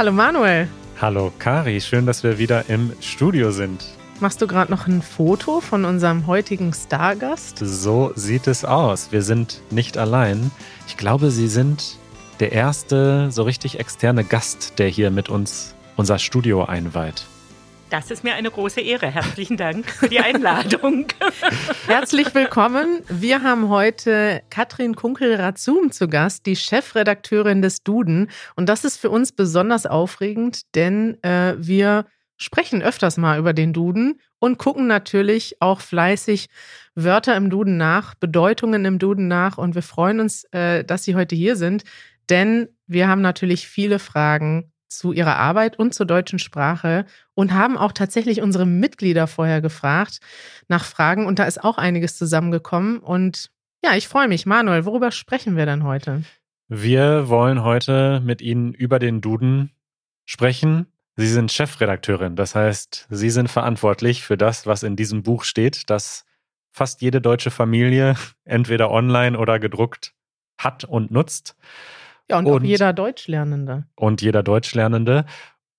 Hallo Manuel. Hallo Kari, schön, dass wir wieder im Studio sind. Machst du gerade noch ein Foto von unserem heutigen Stargast? So sieht es aus. Wir sind nicht allein. Ich glaube, Sie sind der erste so richtig externe Gast, der hier mit uns unser Studio einweiht. Das ist mir eine große Ehre. Herzlichen Dank für die Einladung. Herzlich willkommen. Wir haben heute Katrin Kunkel-Razum zu Gast, die Chefredakteurin des Duden. Und das ist für uns besonders aufregend, denn äh, wir sprechen öfters mal über den Duden und gucken natürlich auch fleißig Wörter im Duden nach, Bedeutungen im Duden nach. Und wir freuen uns, äh, dass Sie heute hier sind, denn wir haben natürlich viele Fragen zu ihrer Arbeit und zur deutschen Sprache und haben auch tatsächlich unsere Mitglieder vorher gefragt nach Fragen und da ist auch einiges zusammengekommen und ja, ich freue mich. Manuel, worüber sprechen wir denn heute? Wir wollen heute mit Ihnen über den Duden sprechen. Sie sind Chefredakteurin, das heißt, Sie sind verantwortlich für das, was in diesem Buch steht, das fast jede deutsche Familie entweder online oder gedruckt hat und nutzt. Ja, und, und jeder Deutschlernende. Und jeder Deutschlernende.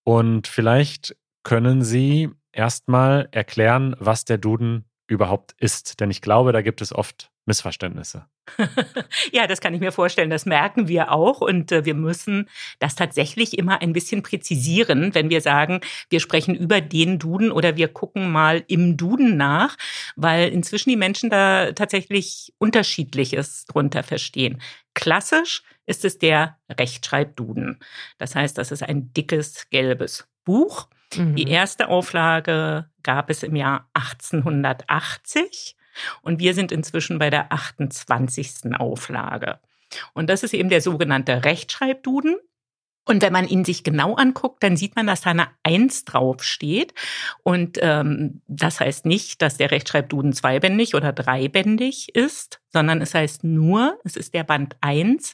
Und vielleicht können Sie erstmal erklären, was der Duden überhaupt ist. Denn ich glaube, da gibt es oft Missverständnisse. ja, das kann ich mir vorstellen. Das merken wir auch. Und äh, wir müssen das tatsächlich immer ein bisschen präzisieren, wenn wir sagen, wir sprechen über den Duden oder wir gucken mal im Duden nach, weil inzwischen die Menschen da tatsächlich Unterschiedliches drunter verstehen. Klassisch ist es der Rechtschreibduden. Das heißt, das ist ein dickes gelbes Buch. Mhm. Die erste Auflage gab es im Jahr 1880 und wir sind inzwischen bei der 28. Auflage. Und das ist eben der sogenannte Rechtschreibduden. Und wenn man ihn sich genau anguckt, dann sieht man, dass da eine Eins draufsteht. Und ähm, das heißt nicht, dass der Rechtschreibduden zweibändig oder dreibändig ist, sondern es heißt nur, es ist der Band 1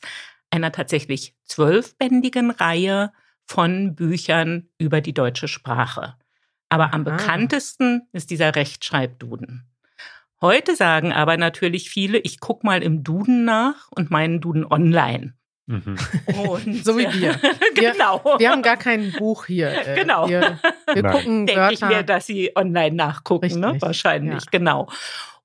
einer tatsächlich zwölfbändigen Reihe von Büchern über die deutsche Sprache. Aber am bekanntesten ist dieser Rechtschreibduden. Heute sagen aber natürlich viele, ich gucke mal im Duden nach und meinen Duden online. Mhm. Und, so wie wir. genau. Wir, wir, haben gar kein Buch hier. Äh, genau. Wir, wir gucken Denke Wörter. ich mir, dass Sie online nachgucken, ne? wahrscheinlich, ja. genau.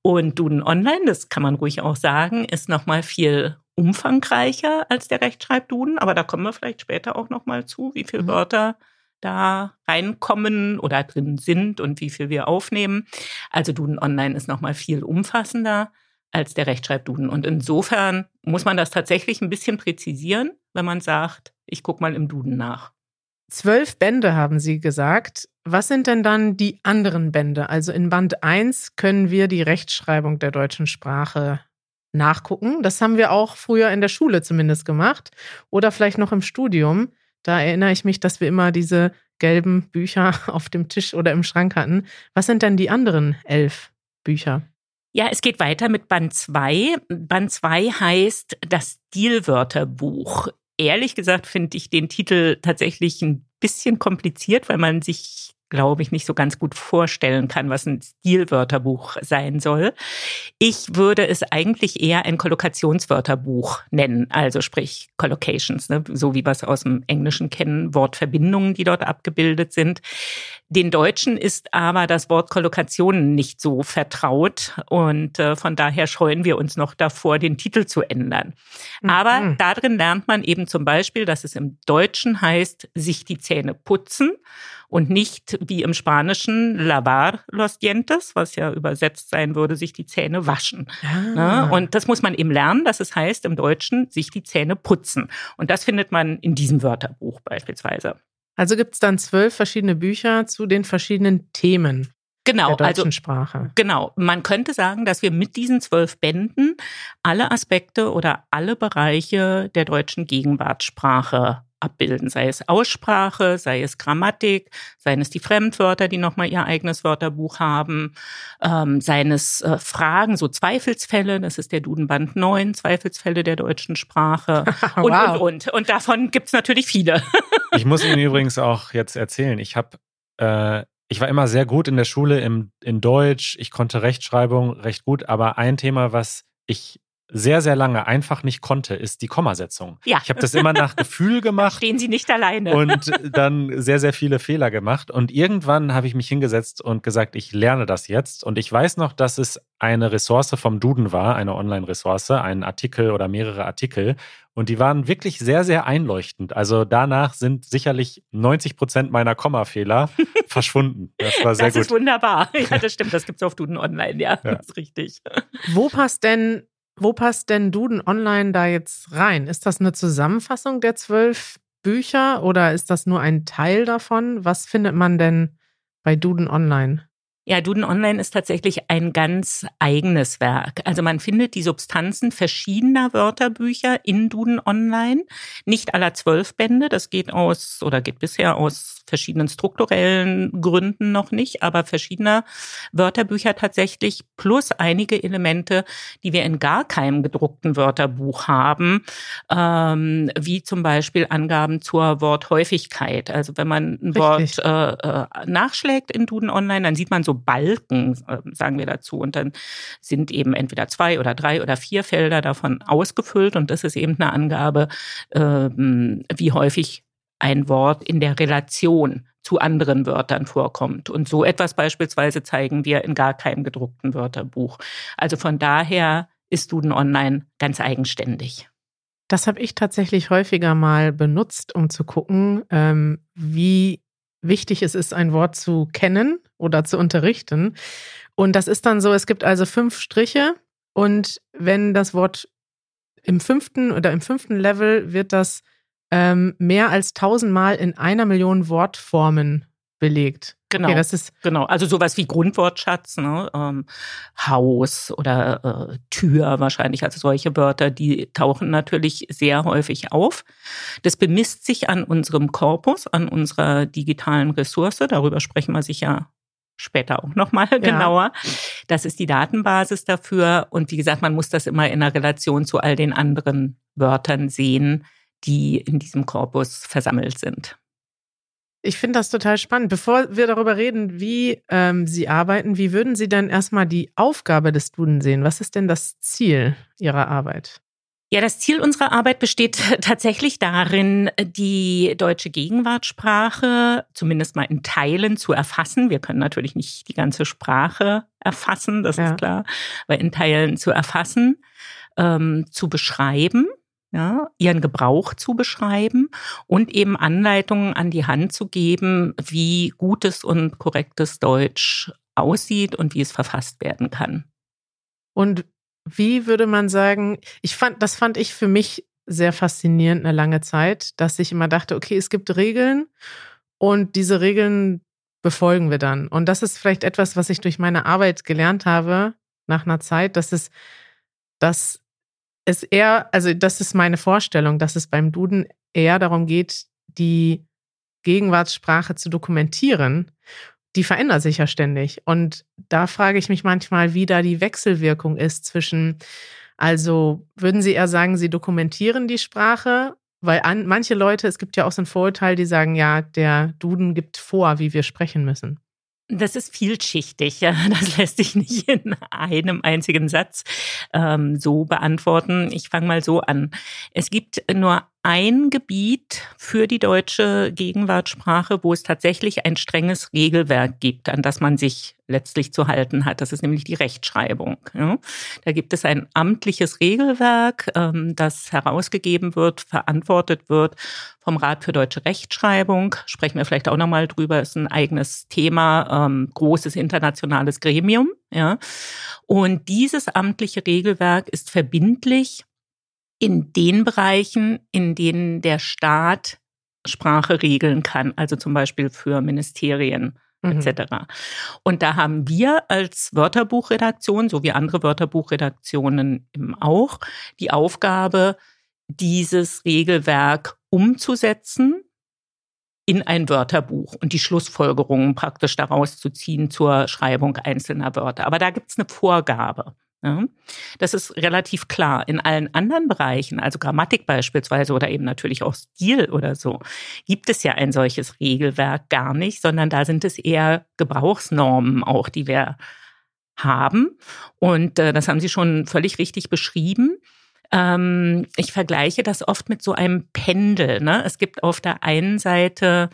Und Duden Online, das kann man ruhig auch sagen, ist nochmal viel umfangreicher als der Rechtschreibduden, aber da kommen wir vielleicht später auch nochmal zu, wie viele mhm. Wörter da reinkommen oder drin sind und wie viel wir aufnehmen. Also Duden Online ist nochmal viel umfassender als der Rechtschreibduden. Und insofern muss man das tatsächlich ein bisschen präzisieren, wenn man sagt, ich gucke mal im Duden nach. Zwölf Bände haben Sie gesagt. Was sind denn dann die anderen Bände? Also in Band 1 können wir die Rechtschreibung der deutschen Sprache nachgucken. Das haben wir auch früher in der Schule zumindest gemacht oder vielleicht noch im Studium. Da erinnere ich mich, dass wir immer diese gelben Bücher auf dem Tisch oder im Schrank hatten. Was sind denn die anderen elf Bücher? Ja, es geht weiter mit Band 2. Band 2 heißt das Stilwörterbuch ehrlich gesagt finde ich den Titel tatsächlich ein bisschen kompliziert, weil man sich glaube ich, nicht so ganz gut vorstellen kann, was ein Stilwörterbuch sein soll. Ich würde es eigentlich eher ein Kollokationswörterbuch nennen, also sprich Collocations, ne? so wie wir es aus dem Englischen kennen, Wortverbindungen, die dort abgebildet sind. Den Deutschen ist aber das Wort Kollokation nicht so vertraut und äh, von daher scheuen wir uns noch davor, den Titel zu ändern. Mhm. Aber darin lernt man eben zum Beispiel, dass es im Deutschen heißt, sich die Zähne putzen und nicht wie im Spanischen lavar los dientes, was ja übersetzt sein würde, sich die Zähne waschen. Ah. Ne? Und das muss man eben lernen, dass es heißt im Deutschen, sich die Zähne putzen. Und das findet man in diesem Wörterbuch beispielsweise. Also gibt es dann zwölf verschiedene Bücher zu den verschiedenen Themen. Genau, der deutschen also Sprache. genau. Man könnte sagen, dass wir mit diesen zwölf Bänden alle Aspekte oder alle Bereiche der deutschen Gegenwartssprache abbilden, sei es Aussprache, sei es Grammatik, seien es die Fremdwörter, die nochmal ihr eigenes Wörterbuch haben, ähm, seien es äh, Fragen, so Zweifelsfälle, das ist der Dudenband 9, Zweifelsfälle der deutschen Sprache und, wow. und, und. Und davon gibt's natürlich viele. ich muss Ihnen übrigens auch jetzt erzählen, ich habe äh, ich war immer sehr gut in der Schule im, in Deutsch, ich konnte Rechtschreibung recht gut, aber ein Thema, was ich sehr, sehr lange einfach nicht konnte, ist die Kommasetzung. Ja. Ich habe das immer nach Gefühl gemacht. Stehen Sie nicht alleine. Und dann sehr, sehr viele Fehler gemacht. Und irgendwann habe ich mich hingesetzt und gesagt, ich lerne das jetzt. Und ich weiß noch, dass es eine Ressource vom Duden war, eine Online-Ressource, ein Artikel oder mehrere Artikel. Und die waren wirklich sehr, sehr einleuchtend. Also danach sind sicherlich 90 Prozent meiner Kommafehler verschwunden. Das war sehr das gut. Das ist wunderbar. Ja, das stimmt. Das gibt es auf Duden Online. Ja, ja, das ist richtig. Wo passt denn wo passt denn Duden Online da jetzt rein? Ist das eine Zusammenfassung der zwölf Bücher oder ist das nur ein Teil davon? Was findet man denn bei Duden Online? Ja, Duden Online ist tatsächlich ein ganz eigenes Werk. Also man findet die Substanzen verschiedener Wörterbücher in Duden Online. Nicht aller zwölf Bände, das geht aus oder geht bisher aus verschiedenen strukturellen Gründen noch nicht, aber verschiedener Wörterbücher tatsächlich plus einige Elemente, die wir in gar keinem gedruckten Wörterbuch haben, ähm, wie zum Beispiel Angaben zur Worthäufigkeit. Also wenn man ein Richtig. Wort äh, äh, nachschlägt in Duden Online, dann sieht man so so Balken, äh, sagen wir dazu. Und dann sind eben entweder zwei oder drei oder vier Felder davon ausgefüllt. Und das ist eben eine Angabe, ähm, wie häufig ein Wort in der Relation zu anderen Wörtern vorkommt. Und so etwas beispielsweise zeigen wir in gar keinem gedruckten Wörterbuch. Also von daher ist Duden Online ganz eigenständig. Das habe ich tatsächlich häufiger mal benutzt, um zu gucken, ähm, wie wichtig es ist, ein Wort zu kennen oder zu unterrichten. Und das ist dann so, es gibt also fünf Striche und wenn das Wort im fünften oder im fünften Level wird das ähm, mehr als tausendmal in einer Million Wortformen belegt. Genau. Okay, das ist genau. Also sowas wie Grundwortschatz, ne? ähm, Haus oder äh, Tür wahrscheinlich. Also solche Wörter, die tauchen natürlich sehr häufig auf. Das bemisst sich an unserem Korpus, an unserer digitalen Ressource. Darüber sprechen wir sicher später auch nochmal ja. genauer. Das ist die Datenbasis dafür. Und wie gesagt, man muss das immer in einer Relation zu all den anderen Wörtern sehen, die in diesem Korpus versammelt sind. Ich finde das total spannend. Bevor wir darüber reden, wie ähm, Sie arbeiten, wie würden Sie denn erstmal die Aufgabe des Duden sehen? Was ist denn das Ziel Ihrer Arbeit? Ja, das Ziel unserer Arbeit besteht tatsächlich darin, die deutsche Gegenwartssprache zumindest mal in Teilen zu erfassen. Wir können natürlich nicht die ganze Sprache erfassen, das ja. ist klar, aber in Teilen zu erfassen, ähm, zu beschreiben ja, ihren Gebrauch zu beschreiben und eben Anleitungen an die Hand zu geben, wie gutes und korrektes Deutsch aussieht und wie es verfasst werden kann. Und wie würde man sagen, ich fand, das fand ich für mich sehr faszinierend eine lange Zeit, dass ich immer dachte, okay, es gibt Regeln und diese Regeln befolgen wir dann. Und das ist vielleicht etwas, was ich durch meine Arbeit gelernt habe nach einer Zeit, dass es, dass es eher, also das ist meine Vorstellung, dass es beim Duden eher darum geht, die Gegenwartssprache zu dokumentieren. Die verändert sich ja ständig. Und da frage ich mich manchmal, wie da die Wechselwirkung ist zwischen, also würden Sie eher sagen, Sie dokumentieren die Sprache? Weil an, manche Leute, es gibt ja auch so ein Vorurteil, die sagen, ja, der Duden gibt vor, wie wir sprechen müssen. Das ist vielschichtig. Ja. Das lässt sich nicht in einem einzigen Satz ähm, so beantworten. Ich fange mal so an. Es gibt nur ein Gebiet für die deutsche Gegenwartssprache, wo es tatsächlich ein strenges Regelwerk gibt, an das man sich letztlich zu halten hat. Das ist nämlich die Rechtschreibung. Da gibt es ein amtliches Regelwerk, ähm, das herausgegeben wird, verantwortet wird vom Rat für deutsche Rechtschreibung. Sprechen wir vielleicht auch nochmal drüber, ist ein eigenes Thema, ähm, großes internationales Gremium. Und dieses amtliche Regelwerk ist verbindlich in den Bereichen, in denen der Staat Sprache regeln kann, also zum Beispiel für Ministerien mhm. etc. Und da haben wir als Wörterbuchredaktion, so wie andere Wörterbuchredaktionen eben auch, die Aufgabe, dieses Regelwerk umzusetzen in ein Wörterbuch und die Schlussfolgerungen praktisch daraus zu ziehen zur Schreibung einzelner Wörter. Aber da gibt es eine Vorgabe. Ja, das ist relativ klar. In allen anderen Bereichen, also Grammatik beispielsweise oder eben natürlich auch Stil oder so, gibt es ja ein solches Regelwerk gar nicht, sondern da sind es eher Gebrauchsnormen auch, die wir haben. Und äh, das haben Sie schon völlig richtig beschrieben. Ähm, ich vergleiche das oft mit so einem Pendel. Ne? Es gibt auf der einen Seite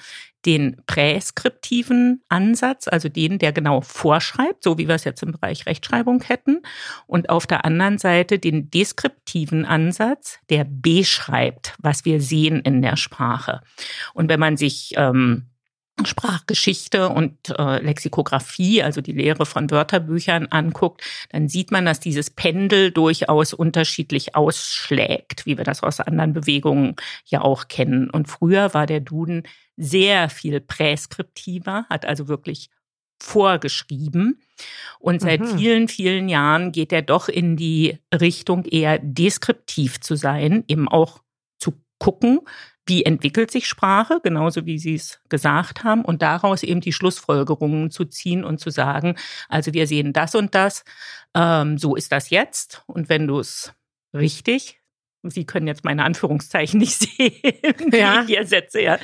den präskriptiven Ansatz, also den, der genau vorschreibt, so wie wir es jetzt im Bereich Rechtschreibung hätten, und auf der anderen Seite den deskriptiven Ansatz, der beschreibt, was wir sehen in der Sprache. Und wenn man sich ähm, Sprachgeschichte und äh, Lexikographie, also die Lehre von Wörterbüchern anguckt, dann sieht man, dass dieses Pendel durchaus unterschiedlich ausschlägt, wie wir das aus anderen Bewegungen ja auch kennen. Und früher war der Duden sehr viel präskriptiver, hat also wirklich vorgeschrieben. Und seit mhm. vielen, vielen Jahren geht er doch in die Richtung eher deskriptiv zu sein, eben auch zu gucken, wie entwickelt sich Sprache, genauso wie Sie es gesagt haben, und daraus eben die Schlussfolgerungen zu ziehen und zu sagen, also wir sehen das und das, ähm, so ist das jetzt. Und wenn du es richtig, Sie können jetzt meine Anführungszeichen nicht sehen, ja. die ich hier setze, ja,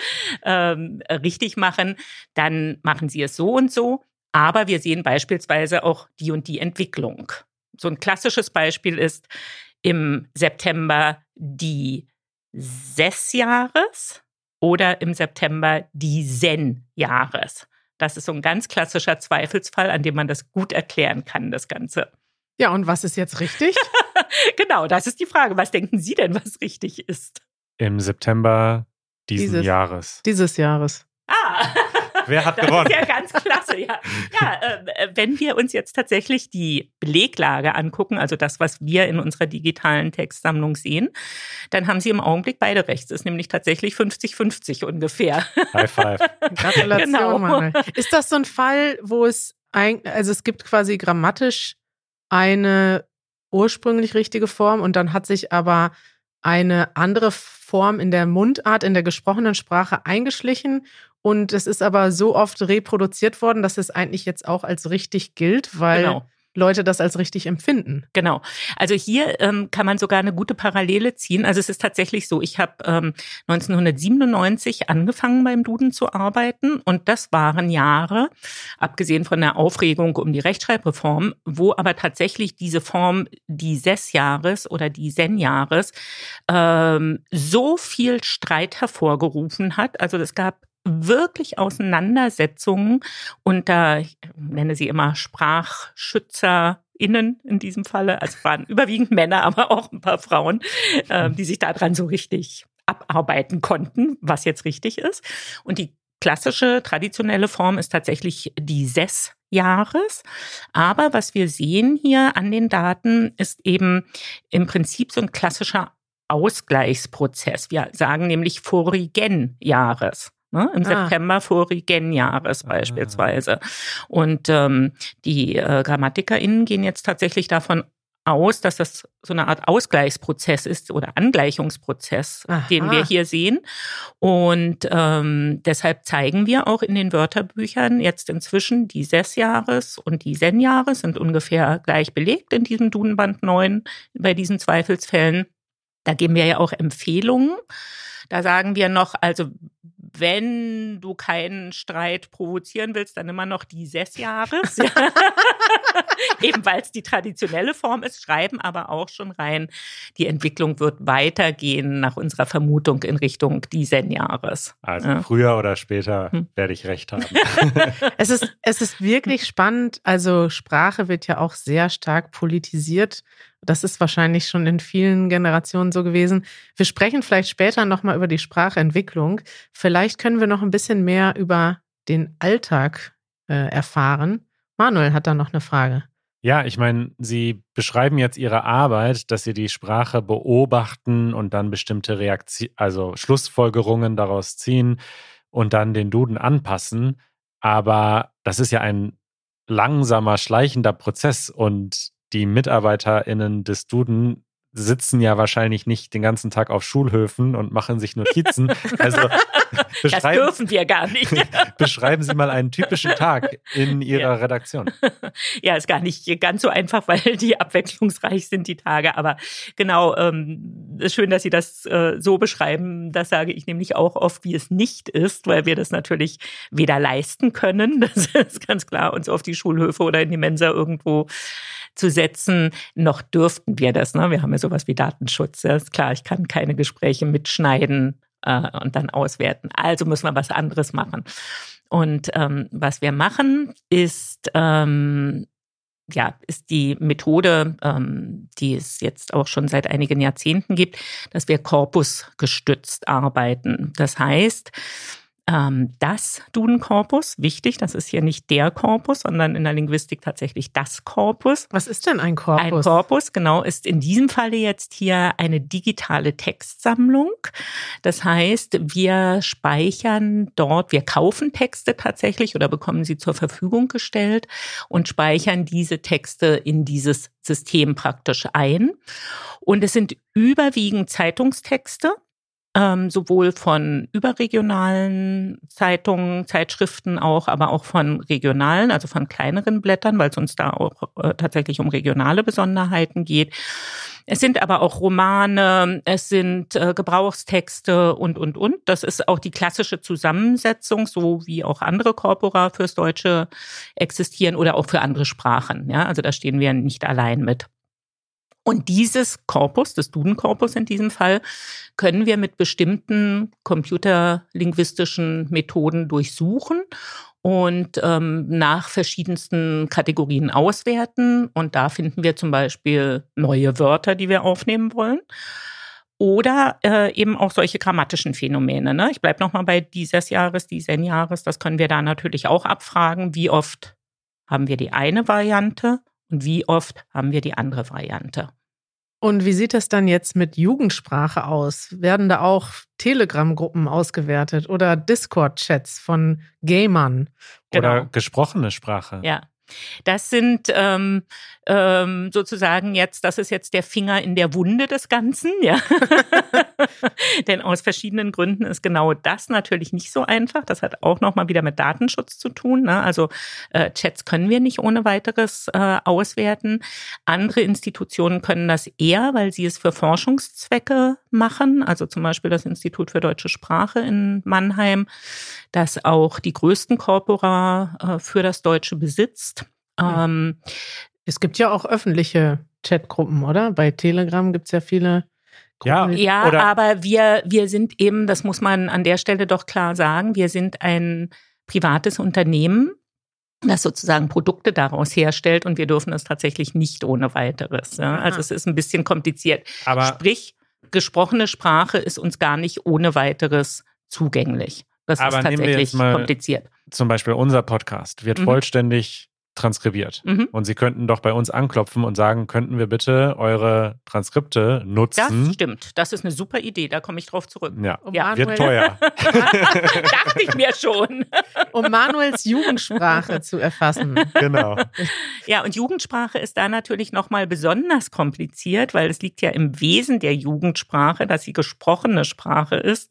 ähm, richtig machen, dann machen Sie es so und so. Aber wir sehen beispielsweise auch die und die Entwicklung. So ein klassisches Beispiel ist im September die Sess-Jahres oder im September die Sen-Jahres. Das ist so ein ganz klassischer Zweifelsfall, an dem man das gut erklären kann, das Ganze. Ja, und was ist jetzt richtig? genau, das ist die Frage. Was denken Sie denn, was richtig ist? Im September diesen dieses, Jahres. Dieses Jahres. Ah, Wer hat das gewonnen? ist ja ganz klasse, ja. Ja, äh, wenn wir uns jetzt tatsächlich die Beleglage angucken, also das, was wir in unserer digitalen Textsammlung sehen, dann haben Sie im Augenblick beide rechts. Es ist nämlich tatsächlich 50-50 ungefähr. High five. Gratulation, Genau. Manuel. Ist das so ein Fall, wo es ein, also es gibt quasi grammatisch eine ursprünglich richtige Form und dann hat sich aber eine andere Form in der Mundart, in der gesprochenen Sprache eingeschlichen und es ist aber so oft reproduziert worden, dass es eigentlich jetzt auch als richtig gilt, weil Genau. Leute das als richtig empfinden. Genau. Also hier ähm, kann man sogar eine gute Parallele ziehen. Also es ist tatsächlich so, ich habe ähm, 1997 angefangen beim Duden zu arbeiten und das waren Jahre, abgesehen von der Aufregung um die Rechtschreibreform, wo aber tatsächlich diese Form dieses Jahres oder die Sen-Jahres ähm, so viel Streit hervorgerufen hat. Also es gab wirklich Auseinandersetzungen unter, ich nenne sie immer SprachschützerInnen in diesem Falle. Also waren überwiegend Männer, aber auch ein paar Frauen, äh, die sich daran so richtig abarbeiten konnten, was jetzt richtig ist. Und die klassische, traditionelle Form ist tatsächlich die Sess-Jahres. Aber was wir sehen hier an den Daten ist eben im Prinzip so ein klassischer Ausgleichsprozess. Wir sagen nämlich vorigen Jahres. Ne? Im Ah. September vorigen Jahres beispielsweise. Und ähm, die äh, GrammatikerInnen gehen jetzt tatsächlich davon aus, dass das so eine Art Ausgleichsprozess ist oder Angleichungsprozess, Aha. den wir hier sehen. Und ähm, deshalb zeigen wir auch in den Wörterbüchern jetzt inzwischen die Sess-Jahres und die Sen-Jahres sind ungefähr gleich belegt in diesem Dudenband 9 bei diesen Zweifelsfällen. Da geben wir ja auch Empfehlungen. Da sagen wir noch, also wenn du keinen Streit provozieren willst, dann immer noch die Sess-Jahres. Eben weil es die traditionelle Form ist, schreiben aber auch schon rein, die Entwicklung wird weitergehen nach unserer Vermutung in Richtung die Sen-Jahres. Also Ja. früher oder später Hm. werde ich recht haben. Es ist, es ist wirklich spannend. Also Sprache wird ja auch sehr stark politisiert. Das ist wahrscheinlich schon in vielen Generationen so gewesen. Wir sprechen vielleicht später nochmal über die Sprachentwicklung. Vielleicht können wir noch ein bisschen mehr über den Alltag äh, erfahren. Manuel hat da noch eine Frage. Ja, ich meine, Sie beschreiben jetzt Ihre Arbeit, dass Sie die Sprache beobachten und dann bestimmte Reaktion, also Schlussfolgerungen daraus ziehen und dann den Duden anpassen. Aber das ist ja ein langsamer, schleichender Prozess und die MitarbeiterInnen des Duden sitzen ja wahrscheinlich nicht den ganzen Tag auf Schulhöfen und machen sich Notizen. Also das dürfen wir gar nicht. beschreiben Sie mal einen typischen Tag in Ihrer ja. Redaktion. Ja, ist gar nicht ganz so einfach, weil die abwechslungsreich sind, die Tage. Aber genau, ähm, ist schön, dass Sie das äh, so beschreiben. Das sage ich nämlich auch oft, wie es nicht ist, weil wir das natürlich weder leisten können, das ist ganz klar, uns auf die Schulhöfe oder in die Mensa irgendwo zu setzen, noch dürften wir das. Ne? Wir haben ja sowas wie Datenschutz. Ja, ist klar, ich kann keine Gespräche mitschneiden äh, und dann auswerten. Also müssen wir was anderes machen. Und ähm, was wir machen, ist ähm, ja, ist die Methode, ähm, die es jetzt auch schon seit einigen Jahrzehnten gibt, dass wir korpusgestützt arbeiten. Das heißt, ähm, das Duden-Korpus, wichtig, das ist hier nicht der Korpus, sondern in der Linguistik tatsächlich das Korpus. Was ist denn ein Korpus? Ein Korpus, genau, ist in diesem Falle jetzt hier eine digitale Textsammlung. Das heißt, wir speichern dort, wir kaufen Texte tatsächlich oder bekommen sie zur Verfügung gestellt und speichern diese Texte in dieses System praktisch ein. Und es sind überwiegend Zeitungstexte ähm, sowohl von überregionalen Zeitungen, Zeitschriften auch, aber auch von regionalen, also von kleineren Blättern, weil es uns da auch äh, tatsächlich um regionale Besonderheiten geht. Es sind aber auch Romane, es sind äh, Gebrauchstexte und, und, und. Das ist auch die klassische Zusammensetzung, so wie auch andere Corpora fürs Deutsche existieren oder auch für andere Sprachen. Ja, also da stehen wir nicht allein mit. Und dieses Korpus, das Duden-Korpus in diesem Fall, können wir mit bestimmten computerlinguistischen Methoden durchsuchen und ähm, nach verschiedensten Kategorien auswerten. Und da finden wir zum Beispiel neue Wörter, die wir aufnehmen wollen. Oder äh, eben auch solche grammatischen Phänomene. Ne? Ich bleibe nochmal bei dieses Jahres, diesen Jahres. Das können wir da natürlich auch abfragen. Wie oft haben wir die eine Variante und wie oft haben wir die andere Variante. Und wie sieht das dann jetzt mit Jugendsprache aus? Werden da auch Telegram-Gruppen ausgewertet oder Discord-Chats von Gamern? Genau. Oder gesprochene Sprache? Ja. Das sind ähm, ähm, sozusagen jetzt, das ist jetzt der Finger in der Wunde des Ganzen, ja. Denn aus verschiedenen Gründen ist genau das natürlich nicht so einfach. Das hat auch nochmal wieder mit Datenschutz zu tun. Ne? Also äh, Chats können wir nicht ohne weiteres äh, auswerten. Andere Institutionen können das eher, weil sie es für Forschungszwecke machen. Also zum Beispiel das Institut für deutsche Sprache in Mannheim, das auch die größten Corpora äh, für das Deutsche besitzt. Ähm, es gibt ja auch öffentliche Chatgruppen, oder? Bei Telegram gibt es ja viele. Gruppen. Ja, ja aber wir, wir sind eben, das muss man an der Stelle doch klar sagen, wir sind ein privates Unternehmen, das sozusagen Produkte daraus herstellt und wir dürfen es tatsächlich nicht ohne weiteres. Ja? Also es ist ein bisschen kompliziert. Aber Sprich, gesprochene Sprache ist uns gar nicht ohne weiteres zugänglich. Das ist tatsächlich kompliziert. Zum Beispiel unser Podcast wird mhm. vollständig transkribiert. Mhm. Und Sie könnten doch bei uns anklopfen und sagen, könnten wir bitte eure Transkripte nutzen? Das stimmt. Das ist eine super Idee. Da komme ich drauf zurück. Ja, um ja. wird teuer. Dachte ich mir schon. Um Manuels Jugendsprache zu erfassen. Genau. Ja, und Jugendsprache ist da natürlich nochmal besonders kompliziert, weil es liegt ja im Wesen der Jugendsprache, dass sie gesprochene Sprache ist.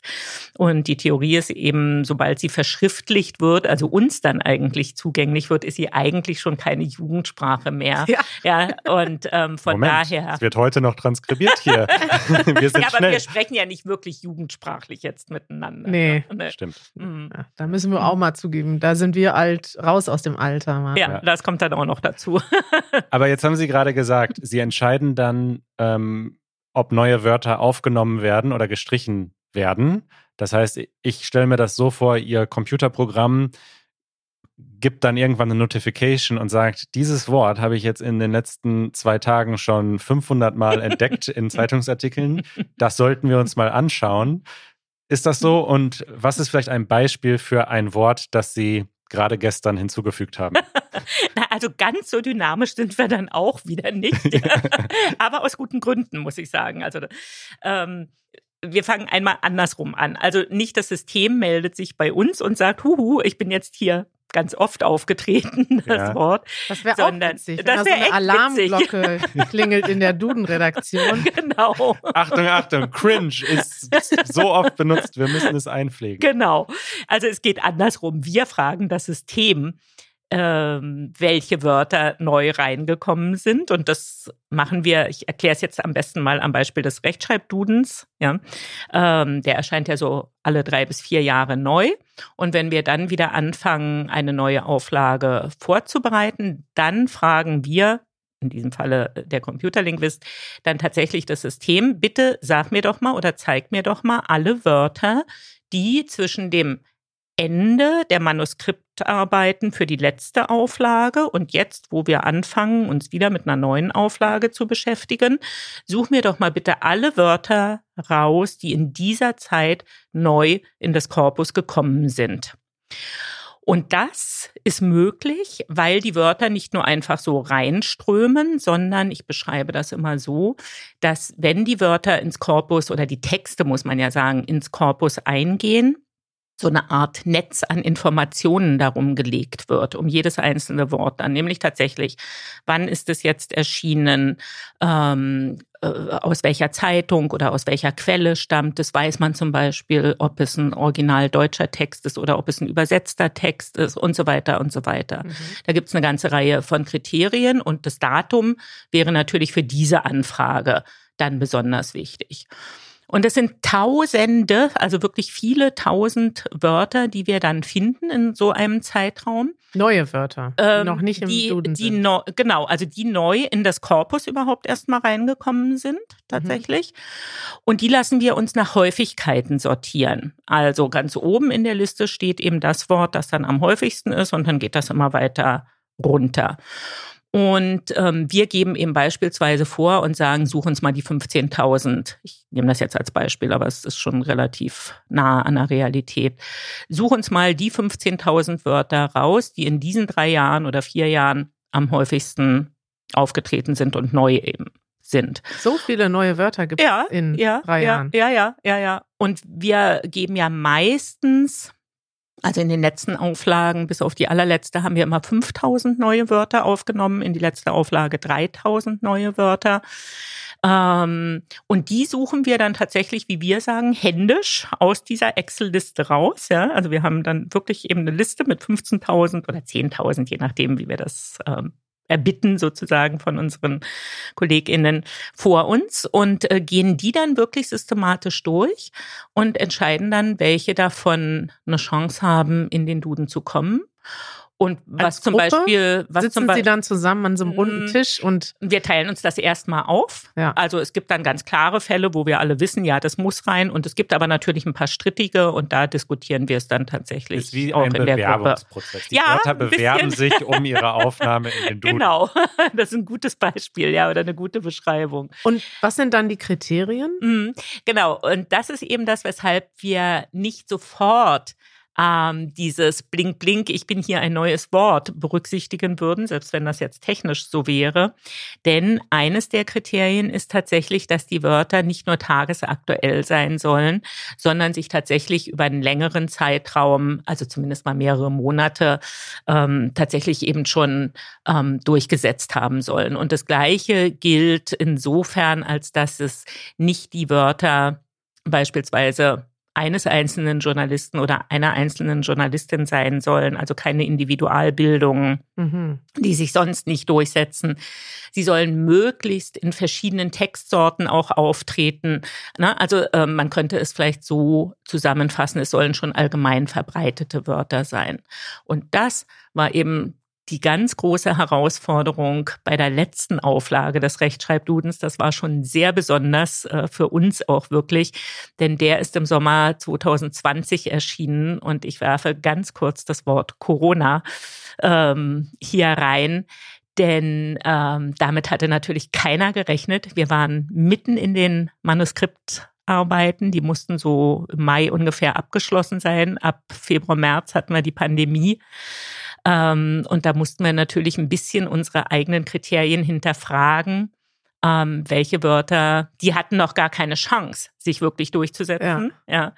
Und die Theorie ist eben, sobald sie verschriftlicht wird, also uns dann eigentlich zugänglich wird, ist sie eigentlich eigentlich schon keine Jugendsprache mehr. Ja, ja und ähm, von Moment, daher. Es wird heute noch transkribiert hier. wir sind ja, aber schnell. wir sprechen ja nicht wirklich jugendsprachlich jetzt miteinander. Nee, ne? stimmt. Mhm. Ja, da müssen wir auch mal zugeben. Da sind wir alt, raus aus dem Alter. Ja, ja, das kommt dann auch noch dazu. aber jetzt haben Sie gerade gesagt, Sie entscheiden dann, ähm, ob neue Wörter aufgenommen werden oder gestrichen werden. Das heißt, ich stelle mir das so vor, Ihr Computerprogramm gibt dann irgendwann eine Notification und sagt, dieses Wort habe ich jetzt in den letzten zwei Tagen schon 500 Mal entdeckt in Zeitungsartikeln. Das sollten wir uns mal anschauen. Ist das so? Und was ist vielleicht ein Beispiel für ein Wort, das Sie gerade gestern hinzugefügt haben? Na, also ganz so dynamisch sind wir dann auch wieder nicht. Aber aus guten Gründen, muss ich sagen. Also ähm, wir fangen einmal andersrum an. Also nicht das System meldet sich bei uns und sagt, huhu, ich bin jetzt hier ganz oft aufgetreten, das Ja. Wort. Das wäre auch Sondern- witzig, das da so wär eine Alarmglocke klingelt in der Duden-Redaktion. Genau. Achtung, Achtung, cringe ist so oft benutzt, wir müssen es einpflegen. Genau. Also es geht andersrum. Wir fragen das System, ähm, welche Wörter neu reingekommen sind. Und das machen wir, ich erkläre es jetzt am besten mal am Beispiel des Rechtschreibdudens. Ja. Ähm, der erscheint ja so alle drei bis vier Jahre neu. Und wenn wir dann wieder anfangen, eine neue Auflage vorzubereiten, dann fragen wir, in diesem Falle der Computerlinguist, dann tatsächlich das System, bitte sag mir doch mal oder zeig mir doch mal alle Wörter, die zwischen dem Ende der Manuskriptarbeiten für die letzte Auflage und jetzt, wo wir anfangen, uns wieder mit einer neuen Auflage zu beschäftigen, such mir doch mal bitte alle Wörter raus, die in dieser Zeit neu in das Korpus gekommen sind. Und das ist möglich, weil die Wörter nicht nur einfach so reinströmen, sondern ich beschreibe das immer so, dass wenn die Wörter ins Korpus oder die Texte, muss man ja sagen, ins Korpus eingehen, so eine Art Netz an Informationen darum gelegt wird, um jedes einzelne Wort dann, nämlich tatsächlich, wann ist es jetzt erschienen, ähm, äh, aus welcher Zeitung oder aus welcher Quelle stammt es, weiß man zum Beispiel, ob es ein original deutscher Text ist oder ob es ein übersetzter Text ist und so weiter und so weiter. Mhm. Da gibt es eine ganze Reihe von Kriterien und das Datum wäre natürlich für diese Anfrage dann besonders wichtig. Und es sind Tausende, also wirklich viele tausend Wörter, die wir dann finden in so einem Zeitraum. Neue Wörter, Ähm, noch nicht im die, Duden die sind. neu, genau, also die neu in das Korpus überhaupt erstmal reingekommen sind, tatsächlich. Und die lassen wir uns nach Häufigkeiten sortieren. Also ganz oben in der Liste steht eben das Wort, das dann am häufigsten ist und dann geht das immer weiter runter. Und ähm, wir geben eben beispielsweise vor und sagen, such uns mal die 15.000. Ich nehme das jetzt als Beispiel, aber es ist schon relativ nah an der Realität. Such uns mal die 15.000 Wörter raus, die in diesen drei Jahren oder vier Jahren am häufigsten aufgetreten sind und neu eben sind. So viele neue Wörter gibt es Ja, in ja, drei ja, Jahren. Ja, ja, ja, ja. Und wir geben ja meistens, also in den letzten Auflagen, bis auf die allerletzte, haben wir immer 5000 neue Wörter aufgenommen, in die letzte Auflage 3000 neue Wörter. Ähm, und die suchen wir dann tatsächlich, wie wir sagen, händisch aus dieser Excel-Liste raus. Ja? Also wir haben dann wirklich eben eine Liste mit 15.000 oder 10.000, je nachdem, wie wir das ähm, erbitten sozusagen von unseren KollegInnen vor uns und äh, gehen die dann wirklich systematisch durch und entscheiden dann, welche davon eine Chance haben, in den Duden zu kommen. Und was Als zum Gruppe Beispiel, was Sitzen zum Sie Beispiel, dann zusammen an so einem runden Mm. Tisch und wir teilen uns das erstmal auf. Ja. Also es gibt dann ganz klare Fälle, wo wir alle wissen, ja, das muss rein. Und es gibt aber natürlich ein paar strittige und da diskutieren wir es dann tatsächlich ist wie auch ein in der Gruppe. Bewerbungsprozess. Die Ja, Wörter bewerben sich um ihre Aufnahme in den Duden. Genau, das ist ein gutes Beispiel, ja, oder eine gute Beschreibung. und was sind dann die Kriterien? Mhm, Genau, und das ist eben das, weshalb wir nicht sofort ähm, dieses Blink, Blink, ich bin hier ein neues Wort berücksichtigen würden, selbst wenn das jetzt technisch so wäre. Denn eines der Kriterien ist tatsächlich, dass die Wörter nicht nur tagesaktuell sein sollen, sondern sich tatsächlich über einen längeren Zeitraum, also zumindest mal mehrere Monate, ähm, tatsächlich eben schon ähm, durchgesetzt haben sollen. Und das Gleiche gilt insofern, als dass es nicht die Wörter beispielsweise eines einzelnen Journalisten oder einer einzelnen Journalistin sein sollen, also keine Individualbildungen, Mhm. die sich sonst nicht durchsetzen. Sie sollen möglichst in verschiedenen Textsorten auch auftreten. Ne? Also ähm, man könnte es vielleicht so zusammenfassen, es sollen schon allgemein verbreitete Wörter sein. Und das war eben die ganz große Herausforderung bei der letzten Auflage des Rechtschreibdudens. Das war schon sehr besonders äh, für uns auch wirklich, denn der ist im Sommer 2020 erschienen und ich werfe ganz kurz das Wort Corona ähm, hier rein. Denn ähm, damit hatte natürlich keiner gerechnet. Wir waren mitten in den Manuskriptarbeiten, die mussten so im Mai ungefähr abgeschlossen sein. Ab Februar, März hatten wir die Pandemie. Ähm, und da mussten wir natürlich ein bisschen unsere eigenen Kriterien hinterfragen. Ähm, welche Wörter, die hatten noch gar keine Chance, sich wirklich durchzusetzen. Ja. ja.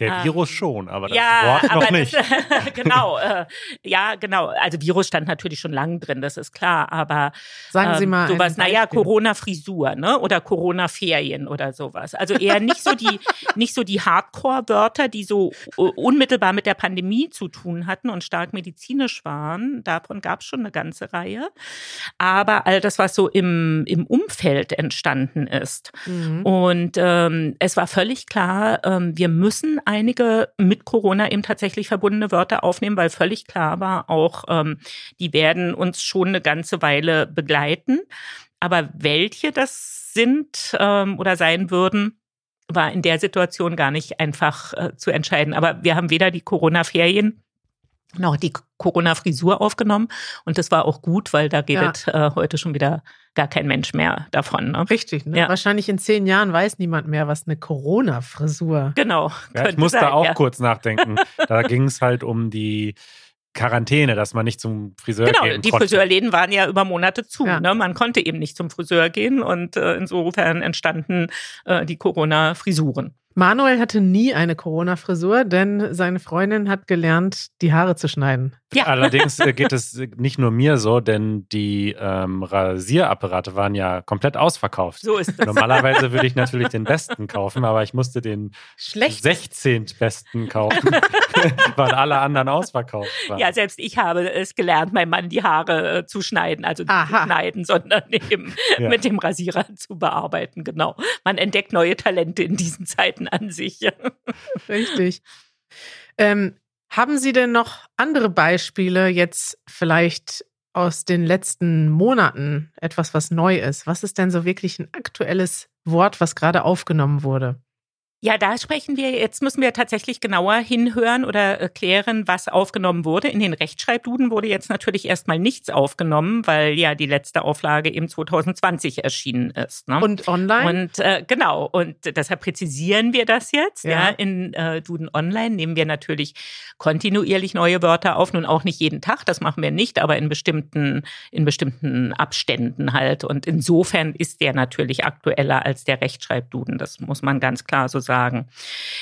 Der ähm, Virus schon, aber das ja, Wort noch nicht. Das, genau, äh, ja, genau. Also Virus stand natürlich schon lange drin, das ist klar, aber sagen Sie ähm, mal sowas, naja, Corona-Frisur, ne? Oder Corona-Ferien oder sowas. Also eher nicht so die, nicht so die Hardcore-Wörter, die so unmittelbar mit der Pandemie zu tun hatten und stark medizinisch waren. Davon gab es schon eine ganze Reihe. Aber all das, was so im, im Umfeld entstanden ist. Mhm. Und ähm, es war völlig klar, ähm, wir müssen einige mit Corona eben tatsächlich verbundene Wörter aufnehmen, weil völlig klar war auch, ähm, die werden uns schon eine ganze Weile begleiten. Aber welche das sind ähm, oder sein würden, war in der Situation gar nicht einfach äh, zu entscheiden. Aber wir haben weder die Corona-Ferien noch die Corona-Frisur aufgenommen. Und das war auch gut, weil da geht ja. äh, heute schon wieder gar kein Mensch mehr davon. Ne? Richtig. Ne? Ja. Wahrscheinlich in zehn Jahren weiß niemand mehr, was eine Corona-Frisur. Genau. Ja, ich musste sein, auch kurz nachdenken. Da ging es halt um die Quarantäne, dass man nicht zum Friseur genau, gehen die konnte. Friseurläden waren ja über Monate zu. Ja. Ne? Man konnte eben nicht zum Friseur gehen und äh, insofern entstanden äh, die Corona-Frisuren. Manuel hatte nie eine Corona-Frisur, denn seine Freundin hat gelernt, die Haare zu schneiden. Ja. Allerdings äh, geht es nicht nur mir so, denn die ähm, Rasierapparate waren ja komplett ausverkauft. So ist es. Normalerweise würde ich natürlich den besten kaufen, aber ich musste den Schlecht. 16. besten kaufen, weil alle anderen ausverkauft waren. Ja, selbst ich habe es gelernt, meinem Mann die Haare äh, zu schneiden, also nicht zu schneiden, sondern eben ja. mit dem Rasierer zu bearbeiten. Genau. Man entdeckt neue Talente in diesen Zeiten an sich. Richtig. Ähm, haben Sie denn noch andere Beispiele jetzt vielleicht aus den letzten Monaten, etwas, was neu ist? Was ist denn so wirklich ein aktuelles Wort, was gerade aufgenommen wurde? Ja, da sprechen wir, jetzt müssen wir tatsächlich genauer hinhören oder erklären, was aufgenommen wurde. In den Rechtschreibduden wurde jetzt natürlich erstmal nichts aufgenommen, weil ja die letzte Auflage eben 2020 erschienen ist. Ne? Und online? Und äh, genau, und deshalb präzisieren wir das jetzt. Ja, ja in äh, Duden Online nehmen wir natürlich kontinuierlich neue Wörter auf, nun auch nicht jeden Tag, das machen wir nicht, aber in bestimmten, in bestimmten Abständen halt. Und insofern ist der natürlich aktueller als der Rechtschreibduden. Das muss man ganz klar so sagen.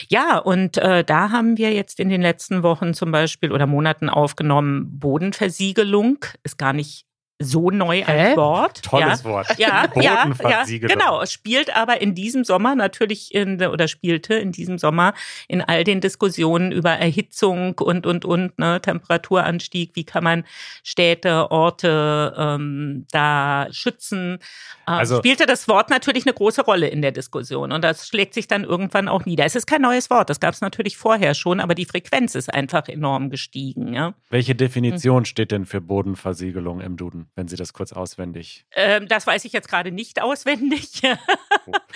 Ja, und äh, da haben wir jetzt in den letzten Wochen zum Beispiel oder Monaten aufgenommen, Bodenversiegelung. Ist gar nicht so neu als? Wort. Tolles ja. Wort. Ja, ja, ja, genau. Es spielt aber in diesem Sommer natürlich in, oder spielte in diesem Sommer in all den Diskussionen über Erhitzung und und und ne, Temperaturanstieg. Wie kann man Städte, Orte ähm, da schützen? Äh, also, spielte das Wort natürlich eine große Rolle in der Diskussion und das schlägt sich dann irgendwann auch nieder. Es ist kein neues Wort, das gab es natürlich vorher schon, aber die Frequenz ist einfach enorm gestiegen. Ja. Welche Definition hm. steht denn für Bodenversiegelung im Duden? Wenn Sie das kurz auswendig. Ähm, das weiß ich jetzt gerade nicht auswendig.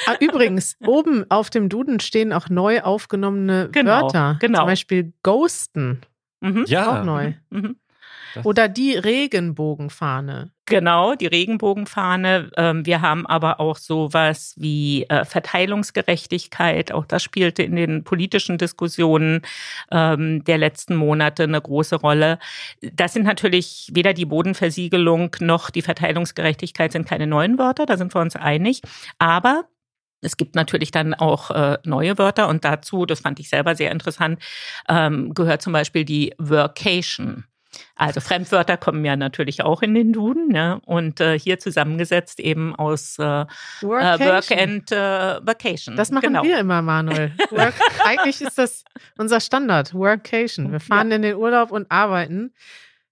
ah, übrigens, oben auf dem Duden stehen auch neu aufgenommene genau, Wörter. Genau. Zum Beispiel ghosten. Mhm. Ja. Auch neu. Mhm. Oder die Regenbogenfahne. Genau, die Regenbogenfahne. Ähm, wir haben aber auch sowas wie äh, Verteilungsgerechtigkeit. Auch das spielte in den politischen Diskussionen ähm, der letzten Monate eine große Rolle. Das sind natürlich weder die Bodenversiegelung noch die Verteilungsgerechtigkeit sind keine neuen Wörter, da sind wir uns einig. Aber es gibt natürlich dann auch äh, neue Wörter und dazu, das fand ich selber sehr interessant, ähm, gehört zum Beispiel die Workation. Also Fremdwörter kommen ja natürlich auch in den Duden ne? und äh, hier zusammengesetzt eben aus äh, äh Work and äh, Vacation. Das machen genau. wir immer, Manuel. Work, eigentlich ist das unser Standard, Workation. Wir fahren ja. in den Urlaub und arbeiten.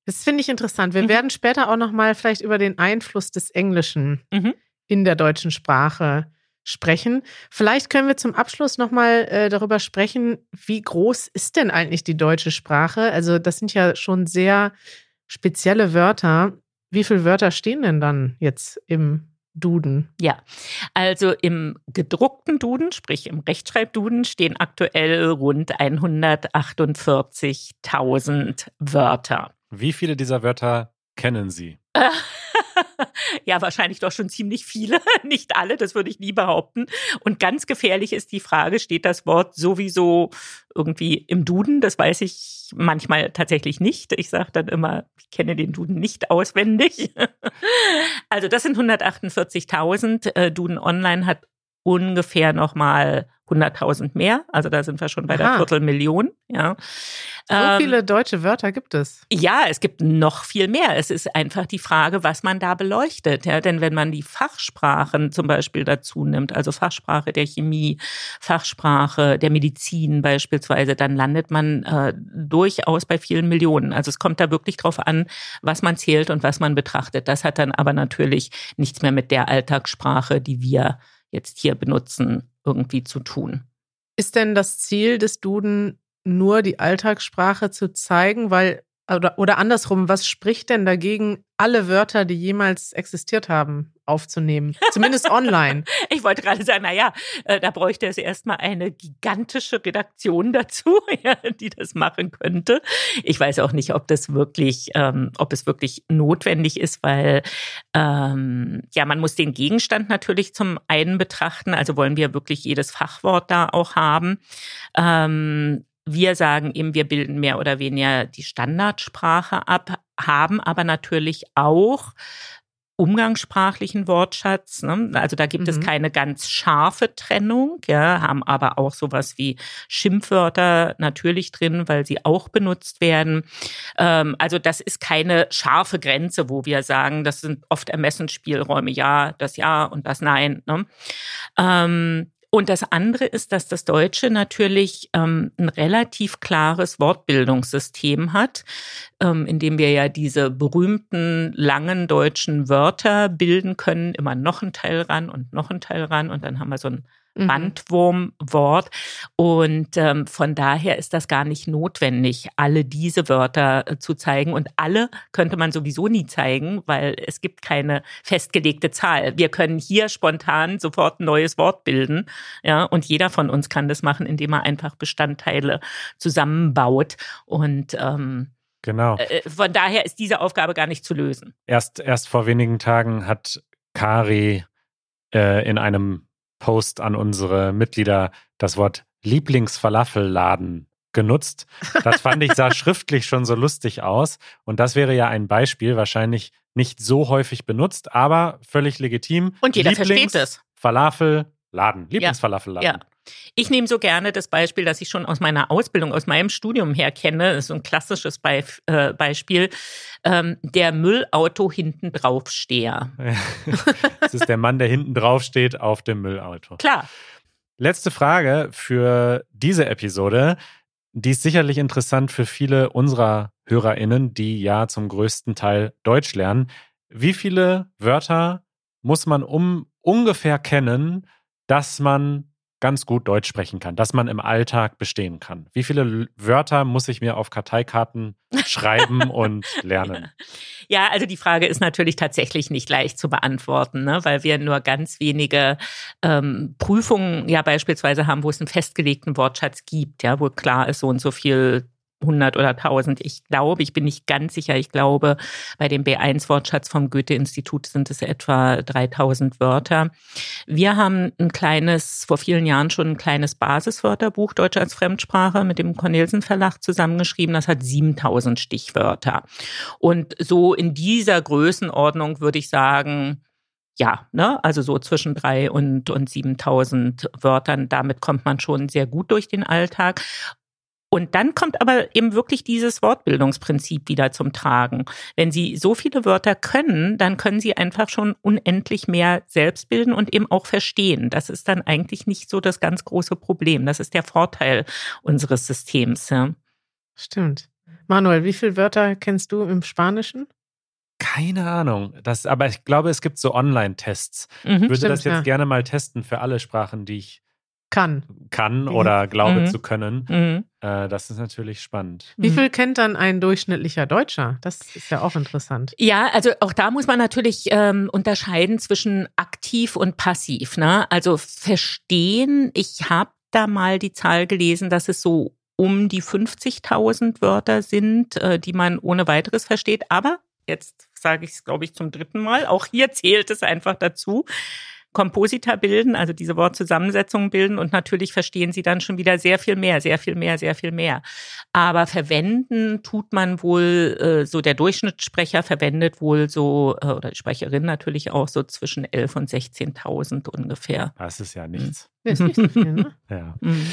Das finde ich interessant. Wir mhm. werden später auch noch mal vielleicht über den Einfluss des Englischen mhm. in der deutschen Sprache sprechen. Vielleicht können wir zum Abschluss nochmal äh, darüber sprechen, wie groß ist denn eigentlich die deutsche Sprache? Also das sind ja schon sehr spezielle Wörter. Wie viele Wörter stehen denn dann jetzt im Duden? Ja, also im gedruckten Duden, sprich im Rechtschreibduden, stehen aktuell rund 148.000 Wörter. Wie viele dieser Wörter kennen Sie? Ja, wahrscheinlich doch schon ziemlich viele, nicht alle, das würde ich nie behaupten. Und ganz gefährlich ist die Frage, steht das Wort sowieso irgendwie im Duden? Das weiß ich manchmal tatsächlich nicht. Ich sage dann immer, ich kenne den Duden nicht auswendig. Also das sind 148.000. Äh, Duden Online hat ungefähr nochmal 100.000 mehr. Also da sind wir schon bei Aha. der Viertelmillion. Ja. So ähm, viele deutsche Wörter gibt es. Ja, es gibt noch viel mehr. Es ist einfach die Frage, was man da beleuchtet. Ja, denn wenn man die Fachsprachen zum Beispiel dazu nimmt, also Fachsprache der Chemie, Fachsprache der Medizin beispielsweise, dann landet man äh, durchaus bei vielen Millionen. Also es kommt da wirklich drauf an, was man zählt und was man betrachtet. Das hat dann aber natürlich nichts mehr mit der Alltagssprache, die wir jetzt hier benutzen, irgendwie zu tun. Ist denn das Ziel des Duden nur die Alltagssprache zu zeigen, weil oder, oder andersrum, was spricht denn dagegen, alle Wörter, die jemals existiert haben, aufzunehmen? Zumindest online. ich wollte gerade sagen, naja, äh, da bräuchte es erstmal eine gigantische Redaktion dazu, die das machen könnte. Ich weiß auch nicht, ob das wirklich, ähm, ob es wirklich notwendig ist, weil ähm, ja, man muss den Gegenstand natürlich zum einen betrachten. Also wollen wir wirklich jedes Fachwort da auch haben. Ähm, wir sagen eben, wir bilden mehr oder weniger die Standardsprache ab, haben aber natürlich auch umgangssprachlichen Wortschatz. Ne? Also da gibt mhm. es keine ganz scharfe Trennung, ja, haben aber auch sowas wie Schimpfwörter natürlich drin, weil sie auch benutzt werden. Ähm, also das ist keine scharfe Grenze, wo wir sagen, das sind oft Ermessensspielräume, ja, das Ja und das Nein. Ne? Ähm, und das andere ist, dass das Deutsche natürlich ähm, ein relativ klares Wortbildungssystem hat, ähm, in dem wir ja diese berühmten langen deutschen Wörter bilden können, immer noch ein Teil ran und noch ein Teil ran. Und dann haben wir so ein mhm. Bandwurmwort. Und ähm, von daher ist das gar nicht notwendig, alle diese Wörter äh, zu zeigen. Und alle könnte man sowieso nie zeigen, weil es gibt keine festgelegte Zahl. Wir können hier spontan sofort ein neues Wort bilden. Ja, und jeder von uns kann das machen, indem er einfach Bestandteile zusammenbaut. Und ähm, Genau. Äh, äh, von daher ist diese Aufgabe gar nicht zu lösen. Erst, erst vor wenigen Tagen hat Kari äh, in einem Post an unsere Mitglieder das Wort Lieblingsfalafelladen genutzt. Das fand ich sah schriftlich schon so lustig aus. Und das wäre ja ein Beispiel, wahrscheinlich nicht so häufig benutzt, aber völlig legitim. Und jeder Lieblings versteht es. Falafelladen, Lieblingsfalafelladen. Ja. Ich nehme so gerne das Beispiel, das ich schon aus meiner Ausbildung, aus meinem Studium her kenne. Das ist so ein klassisches Be äh, Beispiel. Ähm, der Müllauto hinten draufsteher. das ist der Mann, der hinten draufsteht auf dem Müllauto. Klar. Letzte Frage für diese Episode. Die ist sicherlich interessant für viele unserer HörerInnen, die ja zum größten Teil Deutsch lernen. Wie viele Wörter muss man um ungefähr kennen, dass man ganz gut Deutsch sprechen kann, dass man im Alltag bestehen kann? Wie viele Wörter muss ich mir auf Karteikarten schreiben und lernen? Ja, also die Frage ist natürlich tatsächlich nicht leicht zu beantworten, ne? weil wir nur ganz wenige ähm, Prüfungen ja beispielsweise haben, wo es einen festgelegten Wortschatz gibt, ja, wo klar ist, so und so viel 100 oder 1000. Ich glaube, ich bin nicht ganz sicher. Ich glaube, bei dem B1-Wortschatz vom Goethe-Institut sind es etwa 3000 Wörter. Wir haben ein kleines, vor vielen Jahren schon ein kleines Basiswörterbuch Deutsch als Fremdsprache mit dem Cornelsen Verlag zusammengeschrieben. Das hat 7000 Stichwörter. Und so in dieser Größenordnung würde ich sagen, ja, ne, also so zwischen drei und, und 7000 Wörtern, damit kommt man schon sehr gut durch den Alltag. Und dann kommt aber eben wirklich dieses Wortbildungsprinzip wieder zum Tragen. Wenn Sie so viele Wörter können, dann können Sie einfach schon unendlich mehr selbst bilden und eben auch verstehen. Das ist dann eigentlich nicht so das ganz große Problem. Das ist der Vorteil unseres Systems. Ja. Stimmt. Manuel, wie viele Wörter kennst du im Spanischen? Keine Ahnung. Das, aber ich glaube, es gibt so Online-Tests. Mhm, ich würde stimmt, das jetzt ja. gerne mal testen für alle Sprachen, die ich kann. Kann mhm. oder glaube mhm. zu können. Mhm. Äh, das ist natürlich spannend. Wie viel kennt dann ein durchschnittlicher Deutscher? Das ist ja auch interessant. Ja, also auch da muss man natürlich ähm, unterscheiden zwischen aktiv und passiv. Ne? Also verstehen, ich habe da mal die Zahl gelesen, dass es so um die 50.000 Wörter sind, äh, die man ohne weiteres versteht. Aber jetzt sage ich es, glaube ich, zum dritten Mal. Auch hier zählt es einfach dazu. Komposita bilden, also diese Wortzusammensetzungen bilden und natürlich verstehen sie dann schon wieder sehr viel mehr, sehr viel mehr, sehr viel mehr. Aber verwenden tut man wohl, äh, so der Durchschnittssprecher verwendet wohl so, äh, oder die Sprecherin natürlich auch so zwischen 11 und 16.000 ungefähr. Das ist ja nichts. Das ist nicht so viel, ne? Ja. Mhm.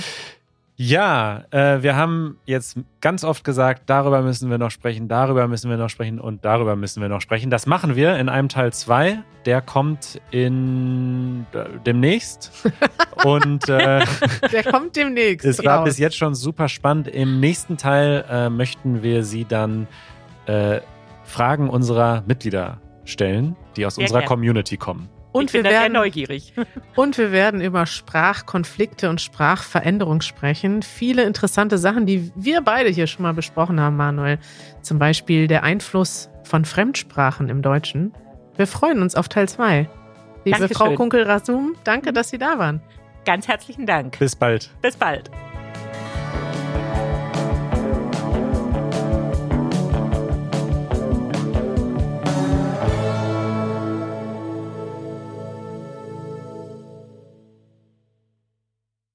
Ja, äh, wir haben jetzt ganz oft gesagt, darüber müssen wir noch sprechen, darüber müssen wir noch sprechen und darüber müssen wir noch sprechen. Das machen wir in einem Teil 2. Der kommt in äh, demnächst. und äh, Der kommt demnächst. es war raus. bis jetzt schon super spannend. Im nächsten Teil äh, möchten wir Sie dann äh, Fragen unserer Mitglieder stellen, die aus Sehr unserer gerne. Community kommen. Und ich bin wir da sehr werden neugierig. Und wir werden über Sprachkonflikte und Sprachveränderung sprechen. Viele interessante Sachen, die wir beide hier schon mal besprochen haben, Manuel. Zum Beispiel der Einfluss von Fremdsprachen im Deutschen. Wir freuen uns auf Teil 2. Liebe Dankeschön. Frau Kunkel-Rasum, danke, dass Sie da waren. Ganz herzlichen Dank. Bis bald. Bis bald.